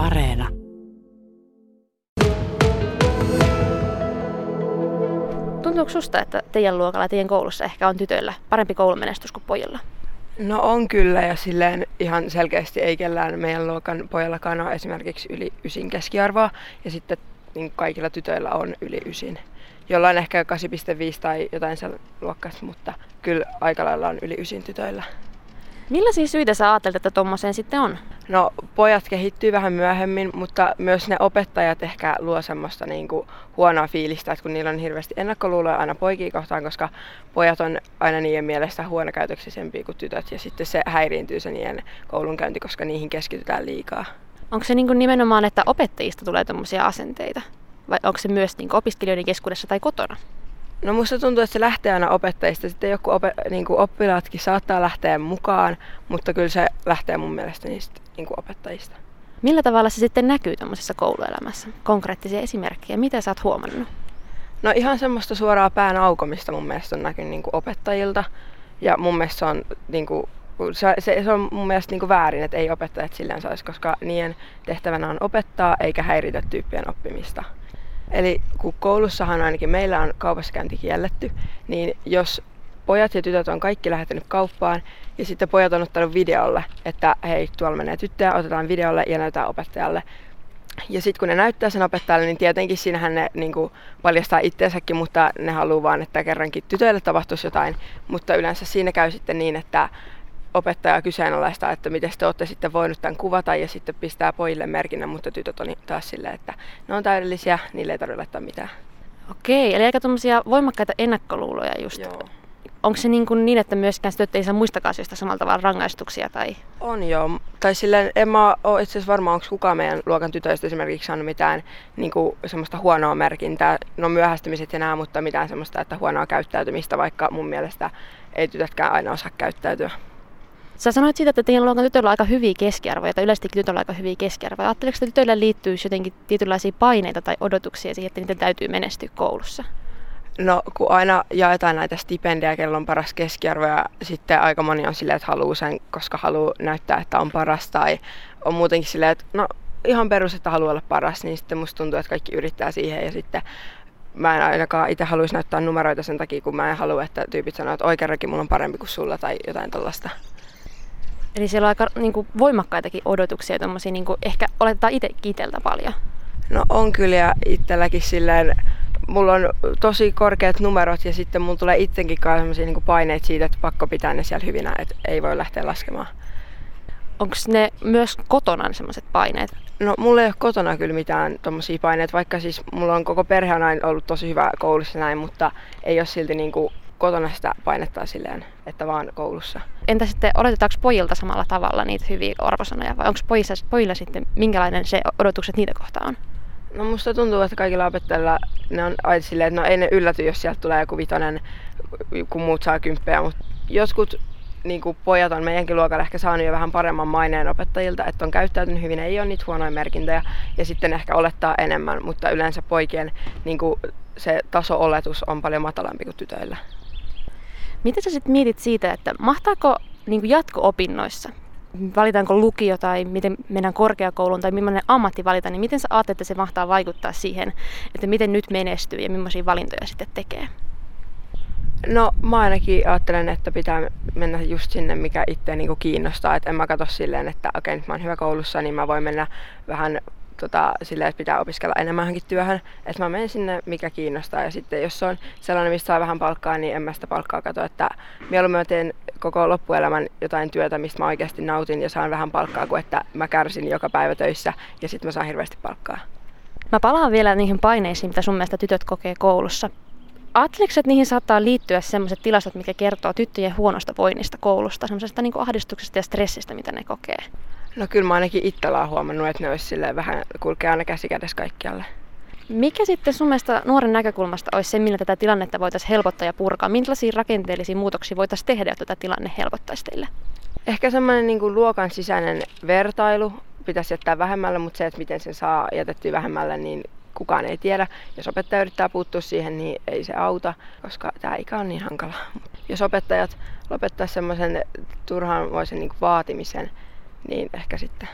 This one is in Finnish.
Areena. Tuntuuko susta, että teidän luokalla ja teidän koulussa ehkä on tytöillä parempi koulumenestys kuin pojilla? No on kyllä ja silleen ihan selkeästi ei kellään meidän luokan pojallakaan ole esimerkiksi yli ysin keskiarvoa ja sitten niin kaikilla tytöillä on yli ysin. Jollain ehkä 8,5 tai jotain sen luokkaista, mutta kyllä aika lailla on yli ysin tytöillä. Millaisia syitä sä ajattelet, että tuommoiseen sitten on? No pojat kehittyy vähän myöhemmin, mutta myös ne opettajat ehkä luo semmoista niin kuin huonoa fiilistä, että kun niillä on hirveästi ennakkoluuloja aina poikia kohtaan, koska pojat on aina niiden mielestä huonokäytöksisempiä kuin tytöt ja sitten se häiriintyy se niiden koulunkäynti, koska niihin keskitytään liikaa. Onko se niin kuin nimenomaan, että opettajista tulee tämmöisiä asenteita? Vai onko se myös niin opiskelijoiden keskuudessa tai kotona? No musta tuntuu, että se lähtee aina opettajista. Sitten joku ope, niin kuin oppilaatkin saattaa lähteä mukaan, mutta kyllä se lähtee mun mielestä niistä niin kuin opettajista. Millä tavalla se sitten näkyy tämmöisessä kouluelämässä? Konkreettisia esimerkkejä. Mitä sä oot huomannut? No ihan semmoista suoraa pään aukomista mun mielestä on näkynyt niin kuin opettajilta. Ja mun mielestä se on, niin kuin, se, se, se on mun mielestä niin kuin väärin, että ei opettajat silleen saisi, koska niiden tehtävänä on opettaa eikä häiritä tyyppien oppimista. Eli kun koulussahan ainakin meillä on kaupassakäynti kielletty, niin jos pojat ja tytöt on kaikki lähettänyt kauppaan ja sitten pojat on ottanut videolle, että hei, tuolla menee tyttöjä, otetaan videolle ja näytetään opettajalle. Ja sitten kun ne näyttää sen opettajalle, niin tietenkin siinähän ne niin kuin, paljastaa itsensäkin, mutta ne haluaa vaan, että kerrankin tytöille tapahtuisi jotain. Mutta yleensä siinä käy sitten niin, että opettaja kyseenalaistaa, että miten te olette sitten voinut tämän kuvata ja sitten pistää pojille merkinnän, mutta tytöt on taas silleen, että ne on täydellisiä, niille ei tarvitse laittaa mitään. Okei, eli aika tuommoisia voimakkaita ennakkoluuloja just. Joo. Onko se niin, kuin niin että myöskään tytöt ei saa muistakaan asioista samalla tavalla rangaistuksia? Tai... On joo. Tai silleen, en mä ole itse asiassa varma, onko kukaan meidän luokan tytöistä esimerkiksi saanut mitään niin kuin, semmoista huonoa merkintää. No myöhästymiset ja nämä, mutta mitään semmoista, että huonoa käyttäytymistä, vaikka mun mielestä ei tytötkään aina osaa käyttäytyä. Sä sanoit siitä, että teidän luokan tytöillä on aika hyviä keskiarvoja, tai yleisesti tytöillä on aika hyviä keskiarvoja. Ajatteleeko, että tytöillä liittyy jotenkin tietynlaisia paineita tai odotuksia siihen, että niiden täytyy menestyä koulussa? No, kun aina jaetaan näitä stipendejä, kello on paras keskiarvo, ja sitten aika moni on silleen, että haluaa sen, koska haluaa näyttää, että on paras, tai on muutenkin silleen, että no ihan perus, että haluaa olla paras, niin sitten musta tuntuu, että kaikki yrittää siihen, ja sitten mä en ainakaan itse haluaisi näyttää numeroita sen takia, kun mä en halua, että tyypit sanoo, että oikeallakin mulla on parempi kuin sulla tai jotain tällaista. Eli siellä on aika niin kuin, voimakkaitakin odotuksia, tommosia, niin kuin, ehkä oletetaan itse itseltä paljon. No on kyllä ja itselläkin silleen, mulla on tosi korkeat numerot ja sitten mulla tulee itsenkin sellaisia niin paineita siitä, että pakko pitää ne siellä hyvinä, että ei voi lähteä laskemaan. Onko ne myös kotona semmoiset paineet? No mulla ei ole kotona kyllä mitään tommosia paineita, vaikka siis mulla on koko perhe on aina ollut tosi hyvä koulussa näin, mutta ei ole silti niin kuin kotona sitä painetta silleen, että vaan koulussa. Entä sitten, odotetaanko pojilta samalla tavalla niitä hyviä arvosanoja vai onko pojilla, pojilla sitten, minkälainen se odotukset niitä kohtaan on? No musta tuntuu, että kaikilla opettajilla ne on aina silleen, että no ei ne ylläty, jos sieltä tulee joku vitonen, kun muut saa kymppejä, mutta jotkut niin kuin pojat on meidänkin luokalla ehkä saanut jo vähän paremman maineen opettajilta, että on käyttäytynyt hyvin, ei ole niitä huonoja merkintöjä ja sitten ehkä olettaa enemmän, mutta yleensä poikien niin kuin se taso-oletus on paljon matalampi kuin tytöillä. Miten sä sitten mietit siitä, että mahtaako niin jatko-opinnoissa, valitaanko lukio tai miten mennään korkeakouluun tai millainen ammatti valita, niin miten sä ajattelet, että se mahtaa vaikuttaa siihen, että miten nyt menestyy ja millaisia valintoja sitten tekee? No mä ainakin ajattelen, että pitää mennä just sinne, mikä itse niinku kiinnostaa. Et en mä katso silleen, että okei, okay, nyt mä oon hyvä koulussa, niin mä voin mennä vähän tota, silleen, että pitää opiskella enemmänkin työhön. Että mä menen sinne, mikä kiinnostaa. Ja sitten jos se on sellainen, mistä saa vähän palkkaa, niin en mä sitä palkkaa katso. Että mieluummin mä teen koko loppuelämän jotain työtä, mistä mä oikeasti nautin ja saan vähän palkkaa, kuin että mä kärsin joka päivä töissä ja sitten mä saan hirveästi palkkaa. Mä palaan vielä niihin paineisiin, mitä sun mielestä tytöt kokee koulussa. Ajatteleeko, että niihin saattaa liittyä sellaiset tilastot, mikä kertoo tyttöjen huonosta voinnista koulusta, semmoisesta niin ahdistuksesta ja stressistä, mitä ne kokee? No kyllä mä ainakin itsellä olen huomannut, että ne olisi vähän kulkee aina käsi kädessä kaikkialle. Mikä sitten sun mielestä nuoren näkökulmasta olisi se, millä tätä tilannetta voitaisiin helpottaa ja purkaa? Millaisia rakenteellisia muutoksia voitaisiin tehdä, jotta tätä tilanne helpottaisi teille? Ehkä semmoinen niin kuin luokan sisäinen vertailu pitäisi jättää vähemmälle, mutta se, että miten sen saa jätettyä vähemmälle, niin kukaan ei tiedä. Jos opettaja yrittää puuttua siihen, niin ei se auta, koska tämä ikä on niin hankala. Jos opettajat lopettaa semmoisen turhaan niin vaatimisen, niin ehkä sitten.